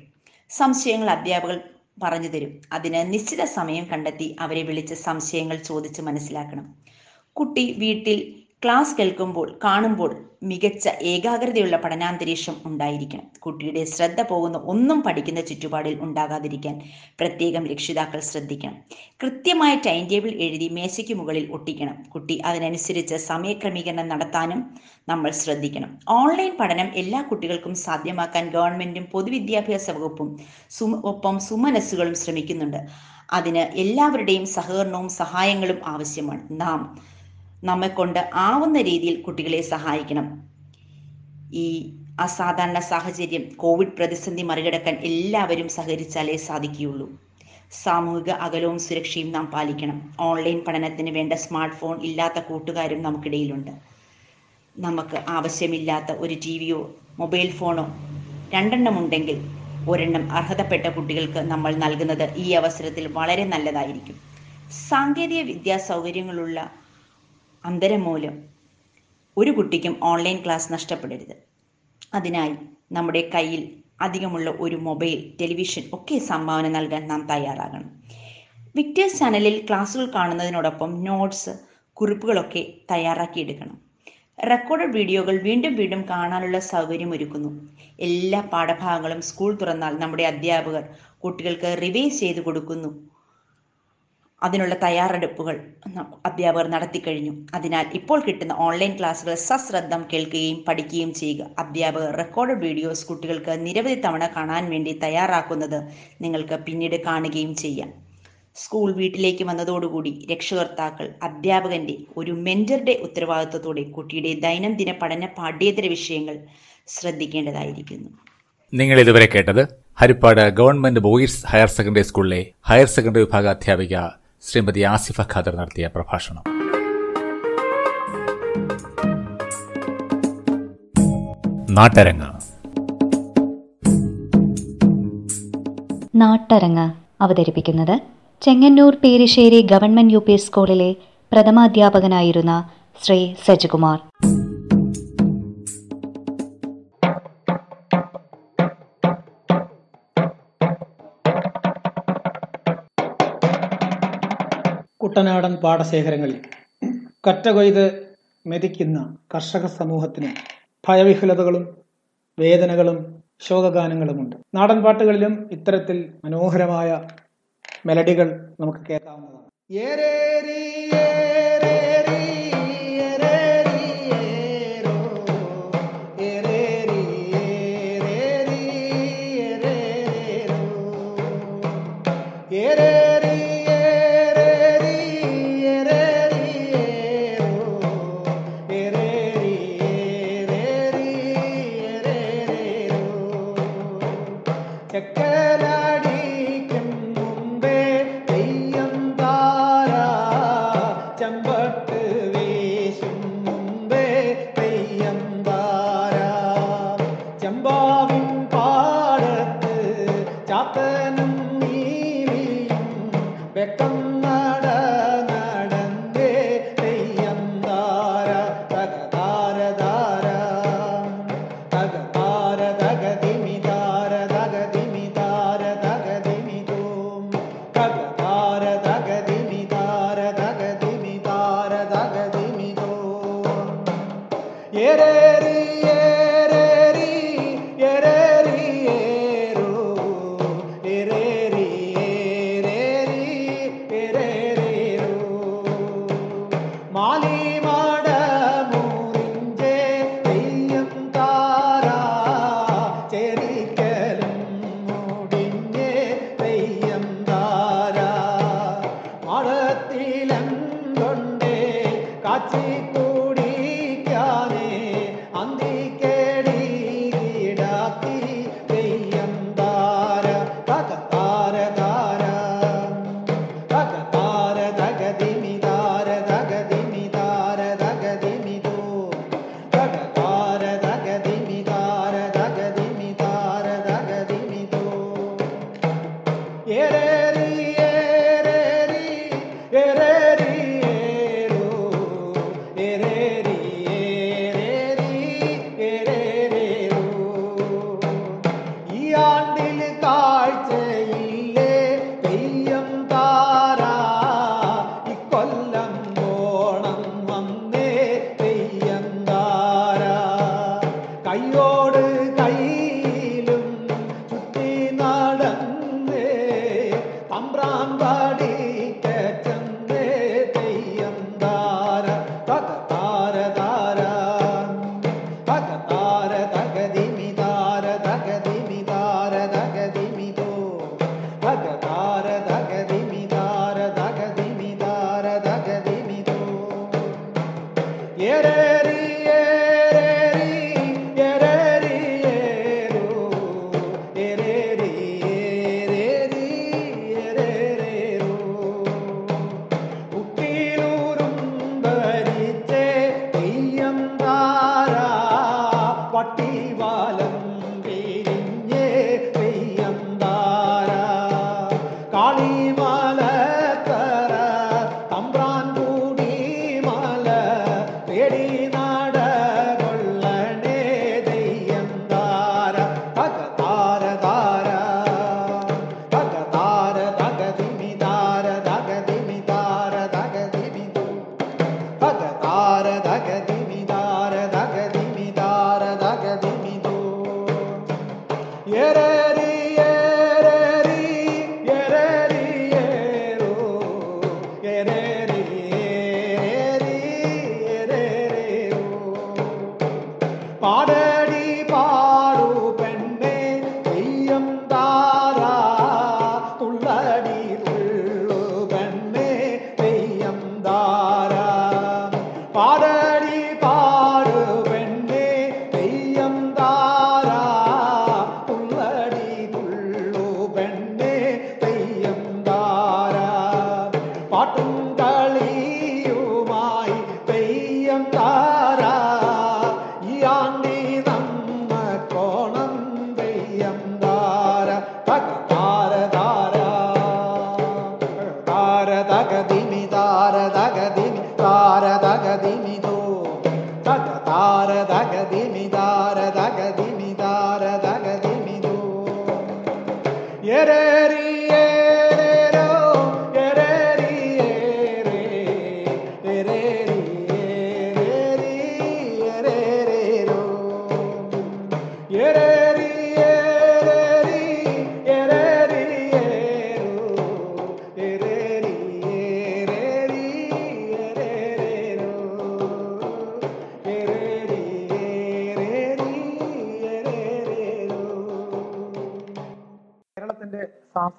സംശയങ്ങൾ അധ്യാപകർ പറഞ്ഞു തരും. അതിന് നിശ്ചിത സമയം കണ്ടെത്തി അവരെ വിളിച്ച് സംശയങ്ങൾ ചോദിച്ച് മനസ്സിലാക്കണം. കുട്ടി വീട്ടിൽ ക്ലാസ് കേൾക്കുമ്പോൾ കാണുമ്പോൾ മികച്ച ഏകാഗ്രതയുള്ള പഠനാന്തരീക്ഷം ഉണ്ടായിരിക്കണം. കുട്ടിയുടെ ശ്രദ്ധ പോകുന്ന ഒന്നും പഠിക്കുന്ന ചുറ്റുപാടിൽ ഉണ്ടാകാതിരിക്കാൻ പ്രത്യേകം രക്ഷിതാക്കൾ ശ്രദ്ധിക്കണം. കൃത്യമായ ടൈം ടേബിൾ എഴുതി മേശയ്ക്ക് മുകളിൽ ഒട്ടിക്കണം. കുട്ടി അതിനനുസരിച്ച് സമയക്രമീകരണം നടത്താനും നമ്മൾ ശ്രദ്ധിക്കണം. ഓൺലൈൻ പഠനം എല്ലാ കുട്ടികൾക്കും സാധ്യമാക്കാൻ ഗവൺമെന്റും പൊതുവിദ്യാഭ്യാസ വകുപ്പും സുമ ഒപ്പം സുമനസ്സുകളും ശ്രമിക്കുന്നുണ്ട്. അതിന് എല്ലാവരുടെയും സഹകരണവും സഹായങ്ങളും ആവശ്യമാണ്. നാം നമ്മെ കൊണ്ട് ആവുന്ന രീതിയിൽ കുട്ടികളെ സഹായിക്കണം. ഈ അസാധാരണ സാഹചര്യം കോവിഡ് പ്രതിസന്ധി മറികടക്കാൻ എല്ലാവരും സഹകരിച്ചാലേ സാധിക്കുകയുള്ളൂ. സാമൂഹിക അകലവും സുരക്ഷയും നാം പാലിക്കണം. ഓൺലൈൻ പഠനത്തിന് വേണ്ട സ്മാർട്ട് ഫോൺ ഇല്ലാത്ത കൂട്ടുകാരും നമുക്കിടയിലുണ്ട്. നമുക്ക് ആവശ്യമില്ലാത്ത ഒരു ടി വിയോ മൊബൈൽ ഫോണോ രണ്ടെണ്ണം ഉണ്ടെങ്കിൽ ഒരെണ്ണം അർഹതപ്പെട്ട കുട്ടികൾക്ക് നമ്മൾ നൽകുന്നത് ഈ അവസരത്തിൽ വളരെ നല്ലതായിരിക്കും. സാങ്കേതിക വിദ്യാ സൗകര്യങ്ങളുള്ള അന്തരം മൂലം ഒരു കുട്ടിക്കും ഓൺലൈൻ ക്ലാസ് നഷ്ടപ്പെടരുത്. അതിനായി നമ്മുടെ കയ്യിൽ അധികമുള്ള ഒരു മൊബൈൽ ടെലിവിഷൻ ഒക്കെ സംഭാവന നൽകാൻ നാം തയ്യാറാകണം. വിക്ടേഴ്സ് ചാനലിൽ ക്ലാസ്സുകൾ കാണുന്നതിനോടൊപ്പം നോട്ട്സ് കുറിപ്പുകളൊക്കെ തയ്യാറാക്കിയെടുക്കണം റെക്കോർഡഡ് വീഡിയോകൾ വീണ്ടും വീണ്ടും കാണാനുള്ള സൗകര്യം ഒരുക്കുന്നു. എല്ലാ പാഠഭാഗങ്ങളും സ്കൂൾ തുറന്നാൽ നമ്മുടെ അധ്യാപകർ കുട്ടികൾക്ക് റിവൈസ് ചെയ്ത് കൊടുക്കുന്നു. അതിനുള്ള തയ്യാറെടുപ്പുകൾ അധ്യാപകർ നടത്തിക്കഴിഞ്ഞു അതിനാൽ ഇപ്പോൾ കിട്ടുന്ന ഓൺലൈൻ ക്ലാസ്സുകൾ സശ്രദ്ധം കേൾക്കുകയും പഠിക്കുകയും ചെയ്യുക. അധ്യാപകർ റെക്കോർഡ് വീഡിയോസ് കുട്ടികൾക്ക് നിരവധി തവണ കാണാൻ വേണ്ടി തയ്യാറാക്കുന്നത് നിങ്ങൾക്ക് പിന്നീട് കാണുകയും ചെയ്യാം. സ്കൂൾ വീട്ടിലേക്ക് വന്നതോടുകൂടി രക്ഷകർത്താക്കൾ അധ്യാപകന്റെ ഒരു മെന്ററുടെ ഉത്തരവാദിത്വത്തോടെ കുട്ടിയുടെ ദൈനംദിന പഠന പാഠ്യേതര വിഷയങ്ങൾ ശ്രദ്ധിക്കേണ്ടതായിരിക്കുന്നു. നിങ്ങൾ ഇതുവരെ കേട്ടത് Haripad government boys higher secondary സ്കൂളിലെ ഹയർ സെക്കൻഡറി വിഭാഗ അധ്യാപിക ശ്രീമതി ആസിഫ ഖാദർ നടത്തിയ പ്രഭാഷണം. നാട്ടരങ്ങ്. നാട്ടരങ്ങ് അവതരിപ്പിക്കുന്നത് Chengannur Perissery government U P സ്കൂളിലെ പ്രഥമാധ്യാപകനായിരുന്ന ശ്രീ സജികുമാർ. കുട്ടനാടൻ പാടശേഖരങ്ങളിൽ കറ്റ കൊയ്ത് മെതിക്കുന്ന കർഷക സമൂഹത്തിന് ഭയവിഹുലതകളും വേദനകളും ശോകഗാനങ്ങളുമുണ്ട്. നാടൻ പാട്ടുകളിലും ഇത്തരത്തിൽ മനോഹരമായ മെലഡികൾ നമുക്ക് കേൾക്കാവുന്നതാണ്.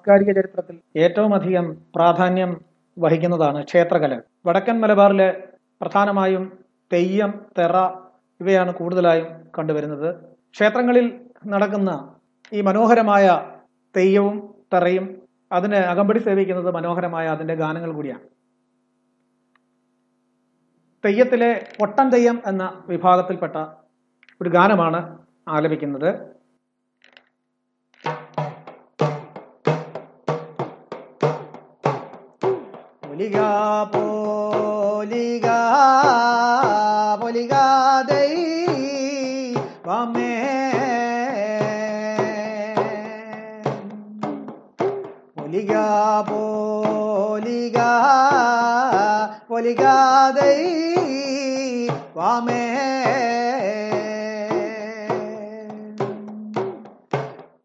സാംസ്കാരിക ചരിത്രത്തിൽ ഏറ്റവും അധികം പ്രാധാന്യം വഹിക്കുന്നതാണ് ക്ഷേത്രകല. വടക്കൻ മലബാറിലെ പ്രധാനമായും തെയ്യം തെറ ഇവയാണ് കൂടുതലായും കണ്ടുവരുന്നത്. ക്ഷേത്രങ്ങളിൽ നടക്കുന്ന ഈ മനോഹരമായ തെയ്യവും തെറയും അതിനെ അകമ്പടി സേവിക്കുന്നത് മനോഹരമായ അതിന്റെ ഗാനങ്ങൾ കൂടിയാണ്. തെയ്യത്തിലെ പൊട്ടൻ തെയ്യം എന്ന വിഭാഗത്തിൽപ്പെട്ട ഒരു ഗാനമാണ് ആലപിക്കുന്നത്. பொலிகா போலிகா பொலிகாதை வாமே பொலிகா போலிகா பொலிகாதை வாமே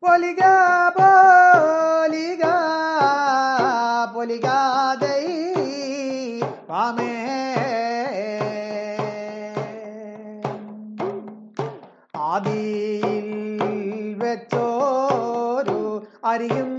பொலிகா போ everybody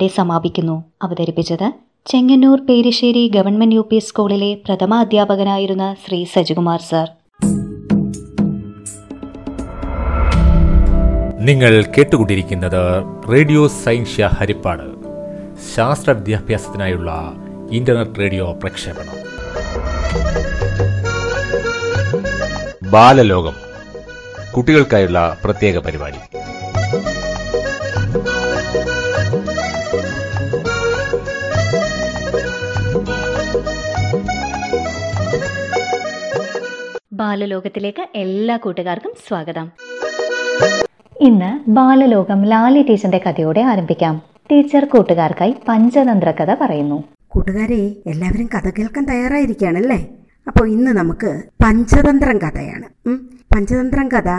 ഇവിടെ സമാപിക്കുന്നു. അവതരിപ്പിച്ചത് ചെങ്ങന്നൂർ പേരിശ്ശേരി ഗവൺമെന്റ് യു സ്കൂളിലെ പ്രഥമ അധ്യാപകനായിരുന്ന ശ്രീ സജികുമാർ സർ. നിങ്ങൾ കേട്ടുകൊണ്ടിരിക്കുന്നത് റേഡിയോ സൈൻഷ്യ ഹരിപ്പാട്. ശാസ്ത്ര വിദ്യാഭ്യാസത്തിനായുള്ള ഇന്റർനെറ്റ് റേഡിയോ പ്രക്ഷേപണം. ബാലലോകം. കുട്ടികൾക്കായുള്ള പ്രത്യേക പരിപാടി. ബാലലോകത്തിലേക്ക് എല്ലാ കൂട്ടുകാർക്കും സ്വാഗതം. ഇന്ന് ബാലലോകം ലാലി ടീച്ചറിന്റെ കഥയോടെ ആരംഭിക്കാം. ടീച്ചർ കൂട്ടുകാർക്കായി പഞ്ചതന്ത്ര കഥ പറയുന്നു. കൂട്ടുകാരെ എല്ലാവരും കഥ കേൾക്കാൻ തയ്യാറായിരിക്കുകയാണല്ലേ? അപ്പോൾ ഇന്ന് നമുക്ക് പഞ്ചതന്ത്രം കഥയാണ്. പഞ്ചതന്ത്രം കഥ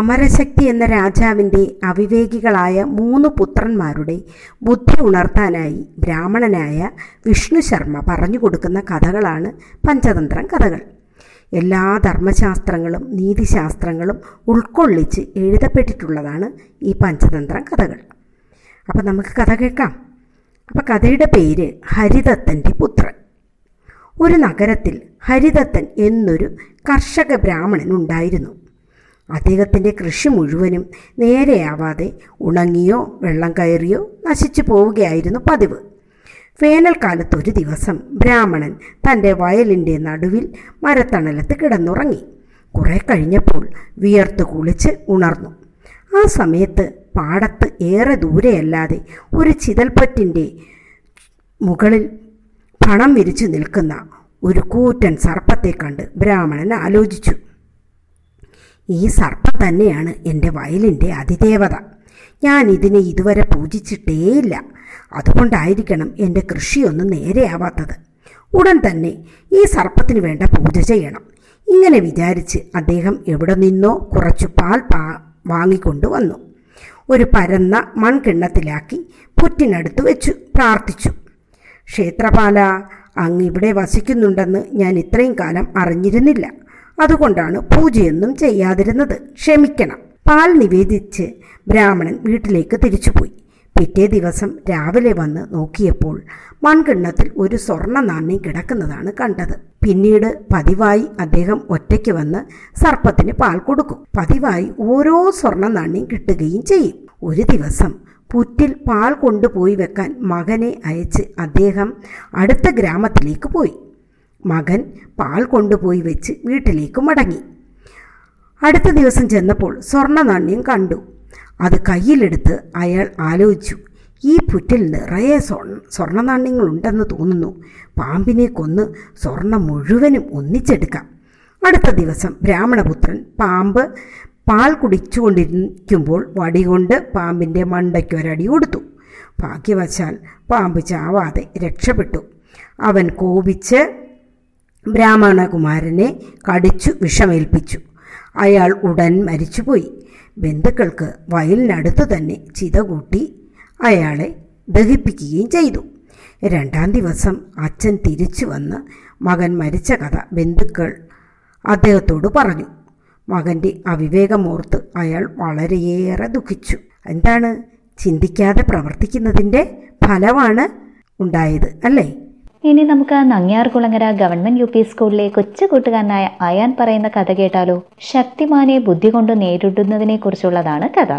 അമരശക്തി എന്ന രാജാവിന്റെ അവിവേകികളായ മൂന്ന് പുത്രന്മാരുടെ ബുദ്ധി ഉണർത്താനായി ബ്രാഹ്മണനായ വിഷ്ണു ശർമ്മ പറഞ്ഞു കൊടുക്കുന്ന കഥകളാണ് പഞ്ചതന്ത്രം കഥകൾ. എല്ലാ ധർമ്മശാസ്ത്രങ്ങളും നീതിശാസ്ത്രങ്ങളും ഉൾക്കൊള്ളിച്ച് എഴുതപ്പെട്ടിട്ടുള്ളതാണ് ഈ പഞ്ചതന്ത്രം കഥകൾ. അപ്പം നമുക്ക് കഥ കേൾക്കാം. അപ്പം കഥയുടെ പേര് ഹരിദത്തന്റെ പുത്രൻ. ഒരു നഗരത്തിൽ ഹരിദത്തൻ എന്നൊരു കർഷക ബ്രാഹ്മണൻ ഉണ്ടായിരുന്നു. അദ്ദേഹത്തിന്റെ കൃഷി മുഴുവനും നേരെയാവാതെ ഉണങ്ങിയോ വെള്ളം കയറിയോ നശിച്ചു പോവുകയായിരുന്നു പതിവ്. വേനൽക്കാലത്ത് ഒരു ദിവസം ബ്രാഹ്മണൻ തന്റെ വയലിന്റെ നടുവിൽ മരത്തണലത്ത് കിടന്നുറങ്ങി. കുറെ കഴിഞ്ഞപ്പോൾ വിയർത്ത് കുളിച്ച് ഉണർന്നു. ആ സമയത്ത് പാടത്ത് ഏറെ ദൂരെയല്ലാതെ ഒരു ചിതൽപ്പറ്റിന്റെ മുകളിൽ പണം വിരിച്ചു നിൽക്കുന്ന ഒരു കൂറ്റൻ സർപ്പത്തെ കണ്ട് ബ്രാഹ്മണൻ ആലോചിച്ചു. ഈ സർപ്പം തന്നെയാണ് എന്റെ വയലിന്റെ അതിദേവത. ഞാൻ ഇതിനെ ഇതുവരെ പൂജിച്ചിട്ടേയില്ല. അതുകൊണ്ടായിരിക്കണം എന്റെ കൃഷിയൊന്നും നേരെയാവാത്തത് ഉടൻ തന്നെ ഈ സർപ്പത്തിന് വേണ്ട പൂജ ചെയ്യണം. ഇങ്ങനെ വിചാരിച്ച് അദ്ദേഹം എവിടെ നിന്നോ കുറച്ചു പാൽ പാ വാങ്ങിക്കൊണ്ടു വന്നു. ഒരു പരന്ന മൺകിണ്ണത്തിലാക്കി പുറ്റിനടുത്ത് വെച്ചു പ്രാർത്ഥിച്ചു. ക്ഷേത്രപാല അങ്ങ് ഇവിടെ വസിക്കുന്നുണ്ടെന്ന് ഞാൻ ഇത്രയും കാലം അറിഞ്ഞിരുന്നില്ല. അതുകൊണ്ടാണ് പൂജയൊന്നും ചെയ്യാതിരുന്നത്. ക്ഷമിക്കണം. പാൽ നിവേദിച്ച് ബ്രാഹ്മണൻ വീട്ടിലേക്ക് തിരിച്ചുപോയി. പിറ്റേ ദിവസം രാവിലെ വന്ന് നോക്കിയപ്പോൾ മൺകിണ്ണത്തിൽ ഒരു സ്വർണ നാണ്യം കിടക്കുന്നതാണ് കണ്ടത്. പിന്നീട് പതിവായി അദ്ദേഹം ഒറ്റയ്ക്ക് വന്ന് സർപ്പത്തിന് പാൽ കൊടുക്കും. പതിവായി ഓരോ സ്വർണ നാണ്യം കിട്ടുകയും ചെയ്യും. ഒരു ദിവസം പുറ്റിൽ പാൽ കൊണ്ടുപോയി വെക്കാൻ മകനെ അയച്ച് അദ്ദേഹം അടുത്ത ഗ്രാമത്തിലേക്ക് പോയി. മകൻ പാൽ കൊണ്ടുപോയി വെച്ച് വീട്ടിലേക്ക് മടങ്ങി. അടുത്ത ദിവസം ചെന്നപ്പോൾ സ്വർണ നാണ്യം കണ്ടു. അത് കയ്യിലെടുത്ത് അയാൾ ആലോചിച്ചു ഈ പുറ്റിൽ നിറയെ സ്വർണ സ്വർണ തോന്നുന്നു. പാമ്പിനെ കൊന്ന് സ്വർണം മുഴുവനും ഒന്നിച്ചെടുക്കാം. അടുത്ത ദിവസം ബ്രാഹ്മണപുത്രൻ പാമ്പ് പാൽ കുടിച്ചുകൊണ്ടിരിക്കുമ്പോൾ വടികൊണ്ട് പാമ്പിന്റെ മണ്ടയ്ക്കൊരടി കൊടുത്തു. ഭാഗ്യവശാൽ പാമ്പ് ചാവാതെ രക്ഷപ്പെട്ടു. അവൻ കോപിച്ച് ബ്രാഹ്മണകുമാരനെ കടിച്ചു വിഷമേൽപ്പിച്ചു. അയാൾ ഉടൻ മരിച്ചുപോയി. ബന്ധുക്കൾക്ക് വയലിനടുത്ത് തന്നെ ചിത കൂട്ടി അയാളെ ദഹിപ്പിക്കുകയും ചെയ്തു. രണ്ടാം ദിവസം അച്ഛൻ തിരിച്ചു വന്ന് മകൻ മരിച്ച കഥ ബന്ധുക്കൾ അദ്ദേഹത്തോട് പറഞ്ഞു. മകന്റെ അവിവേകമോർത്ത് അയാൾ വളരെയേറെ ദുഃഖിച്ചു. എന്താണ്? ചിന്തിക്കാതെ പ്രവർത്തിക്കുന്നതിന്റെ ഫലമാണ് ഉണ്ടായത് അല്ലേ? ഇനി നമുക്ക് നങ്ങ്യാർകുളങ്ങര ഗവൺമെന്റ് യു പി സ്കൂളിലെ കൊച്ചു കൂട്ടുകാരനായ അയാൻ പറയുന്ന കഥ കേട്ടാലോ? ശക്തിമാനെ ബുദ്ധി കൊണ്ട് നേരിടുന്നതിനെ കുറിച്ചുള്ളതാണ് കഥ.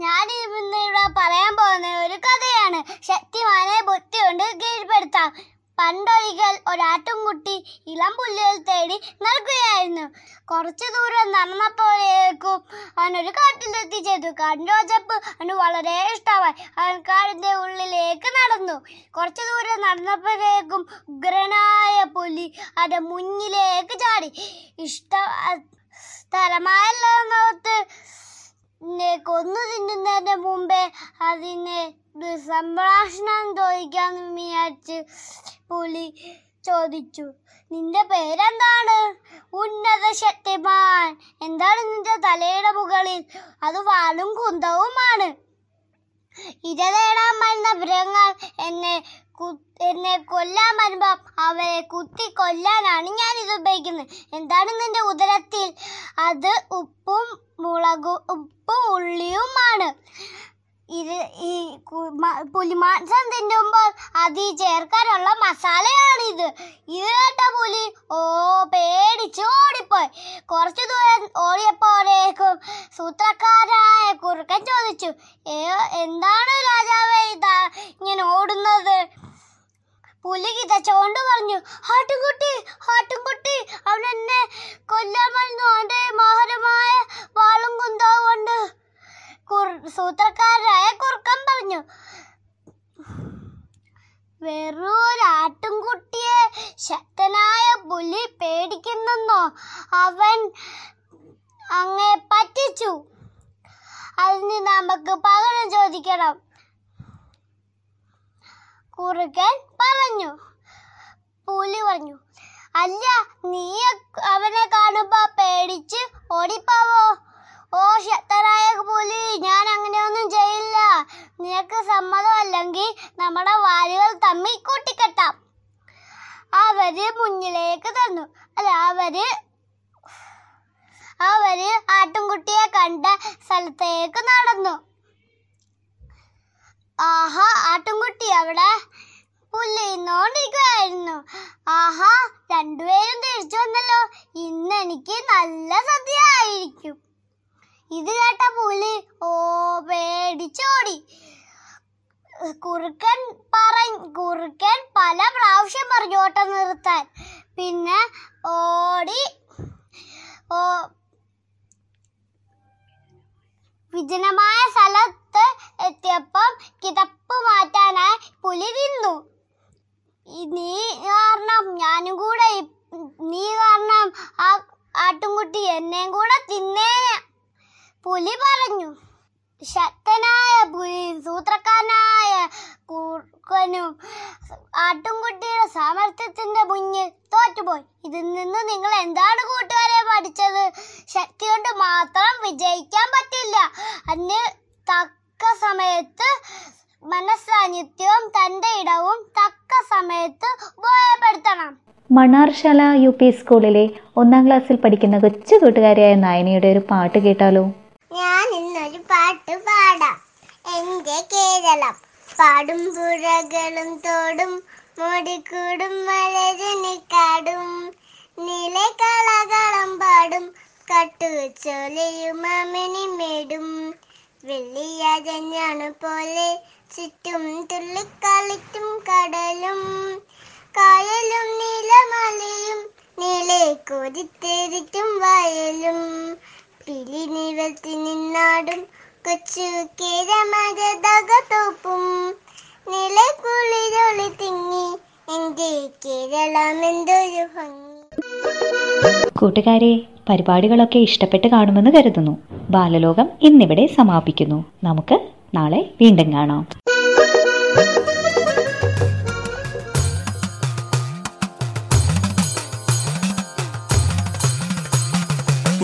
ഞാൻ ഇന്ന് ഇവിടെ പറയാൻ പോകുന്ന ഒരു കഥയാണ്. ശക്തിമാനെ ബുദ്ധി കൊണ്ട് കീഴ്പ്പെടുത്താം. പണ്ടൊരിക്കൽ ഒരാട്ടുംകുട്ടി ഇളം പുല്ലുകൾ തേടി നടക്കുകയായിരുന്നു. കുറച്ചു ദൂരം നടന്നപ്പോഴേക്കും അവനൊരു കാട്ടിലെത്തിച്ചേർന്നു കാടിന്റെ ഒച്ചപ്പ് അവന് വളരെ ഇഷ്ടമായി. അവൻ കാടിന്റെ ഉള്ളിലേക്ക് നടന്നു. കുറച്ചു ദൂരം നടന്നപ്പോഴേക്കും ഉഗ്രനായ പുലി അവന്റെ മുന്നിലേക്ക് ചാടി. ഇഷ്ട സ്ഥലമായല്ലോത്ത് കൊന്നു തിന്നുന്നതിന് മുമ്പേ അതിനെ സംഭാഷണം ചോദിക്കാമെന്ന് വിചാരിച്ച് പുലി ചോദിച്ചു. നിന്റെ പേരെന്താണ്? ഉന്നത ശക്തിമാൻ. എന്താണ് നിന്റെ തലയുടെ മുകളിൽ? അത് വാലും കുന്തവുമാണ്. ഇര വന്ന വരുന്ന മൃഗങ്ങൾ എന്നെ എന്നെ കൊല്ലാൻ വരുമ്പം അവരെ കുത്തി കൊല്ലാനാണ് ഞാൻ ഇത് ഉപയോഗിക്കുന്നത്. എന്താണ് നിന്റെ ഉദരത്തിൽ? അത് ഉപ്പും മുളകും ഉപ്പും ഉള്ളിയുമാണ്. ഇത് ഈ പുലിമാംസം തിന്നുമ്പോൾ അതിൽ ചേർക്കാനുള്ള മസാലയാണിത് ഇത്. കേട്ട പുലി ഓ പേടിച്ച് ഓടിപ്പോയി. കുറച്ചു ദൂരം ഓടിയപ്പോഴേക്കും സൂത്രക്കാരായ കുറുക്കൻ ചോദിച്ചു എന്താണ് രാജാവേ ഇതാ ഇങ്ങനെ ഓടുന്നത്? പുലി കിതച്ചോണ്ട് പറഞ്ഞു ആട്ടുംകുട്ടി ആട്ടുംകുട്ടി അവൻ എന്നെ കൊല്ലാൻ അവന്റെ മോഹരമായ വാളും കുന്തവും കൊണ്ട് കുറുക്കം കുറുക്കൻ പറഞ്ഞു. വെറും ഒരു ആട്ടുംകുട്ടിയെ ശക്തനായ പുലി പേടിക്കുന്നെന്നോ? അവൻ അങ്ങേ പറ്റിച്ചു. അതിന് നമുക്ക് പകരം ചോദിക്കണം. കുറുക്കൻ പറഞ്ഞു. പുലി പറഞ്ഞു അല്ല നീ അവനെ കാണുമ്പോ പേടിച്ച് ഓടിപ്പോവോ? ഓ ശക്തനായ പുലി നിനക്ക് സമ്മതമല്ലെങ്കിൽ നമ്മുടെ വാലുകൾ തമ്മിൽ കൂട്ടിക്കെട്ടാം. അവർ മുന്നിലേക്ക് തന്നു. അല്ല അവർ അവർ ആട്ടുംകുട്ടിയെ കണ്ട സ്ഥലത്തേക്ക് നടന്നു. ആഹാ ആട്ടുംകുട്ടി അവിടെ പുല്ലിന്നോണ്ടിരിക്കുകയായിരുന്നു ആഹാ രണ്ടുപേരും തിരിച്ചു വന്നല്ലോ. ഇന്ന് എനിക്ക് നല്ല സദ്യ ആയിരിക്കും ഇത് കേട്ട പുലി ഓ പേടിച്ചോടി. കുറുക്കൻ പറ കുറുക്കൻ പല പ്രാവശ്യം പറഞ്ഞു ഓട്ടം നിർത്താൻ. പിന്നെ ഓടി ഓ വിജനമായ സ്ഥലത്ത് എത്തിയപ്പം കിതപ്പ് മാറ്റാനായി പുലി തിന്നു ഈ നീ കാരണം ഞാനും കൂടെ നീ കാരണം ആ ആട്ടുംകുട്ടി എന്നെയും കൂടെ തിന്നേനെ. പുലി പറഞ്ഞു. ശക്തനായ സൂത്രക്കാരനായ കുർക്കനും ആട്ടുംകുട്ടിയുടെ സാമർത്ഥ്യത്തിന്റെ മുന്നിൽ തോറ്റുപോയി. ഇതിൽ നിന്ന് നിങ്ങൾ എന്താണ് കൂട്ടുകാരെ പഠിച്ചത്? ശക്തി കൊണ്ട് മാത്രം വിജയിക്കാൻ പറ്റില്ല. അന്ന് തക്ക സമയത്ത് മനസ്സാന്നിധ്യവും തന്റെ ഇടവും തക്ക സമയത്ത് ഉപയോഗപ്പെടുത്തണം. മണാർശാല യു പി സ്കൂളിലെ ഒന്നാം ക്ലാസ്സിൽ പഠിക്കുന്ന കൊച്ചു കൂട്ടുകാരിയായ നായനിയുടെ ഒരു പാട്ട് കേട്ടാലോ? ഞാൻ ഇന്നൊരു പാട്ട് പാടാം. എന്റെ കേരളം പാടും പുഴകളും തോടും മോടിക്കൂടും മലരണിക്കാടും കാടും. കളകളം പാടും കട്ടുചോലയും അമിനിമേടും വെള്ളിയാജഞ്ഞാണ് പോലെ ചുറ്റും തുള്ളിക്കളിക്കും കടലും. കായലും നീലമലയും നീലെ കൊതിത്തേരിക്കും വയലും. പിലി നിവർത്തി നിന്നാടും കൊച്ചു കേരമരതകത്തോപ്പും നിലക്കുളിരൊളി തിങ്ങി എന്റെ കേരളം എന്തൊരു ഭംഗി. കൂട്ടുകാരെ പരിപാടികളൊക്കെ ഇഷ്ടപ്പെട്ട് കാണുമെന്ന് കരുതുന്നു. ബാലലോകം ഇന്നിവിടെ സമാപിക്കുന്നു. നമുക്ക് നാളെ വീണ്ടും കാണാം.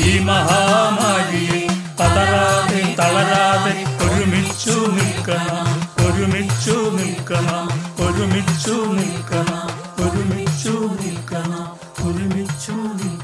ഈ മഹാമാരിയെ തളരാതെ തളരാതെ ഒരുമിച്ചു നിൽക്കണം ഒരുമിച്ചു നിൽക്കണം ഒരുമിച്ചു നിൽക്കണം ഒരുമിച്ചു നിൽക്കണം ഒരുമിച്ചു നിൽക്കണം.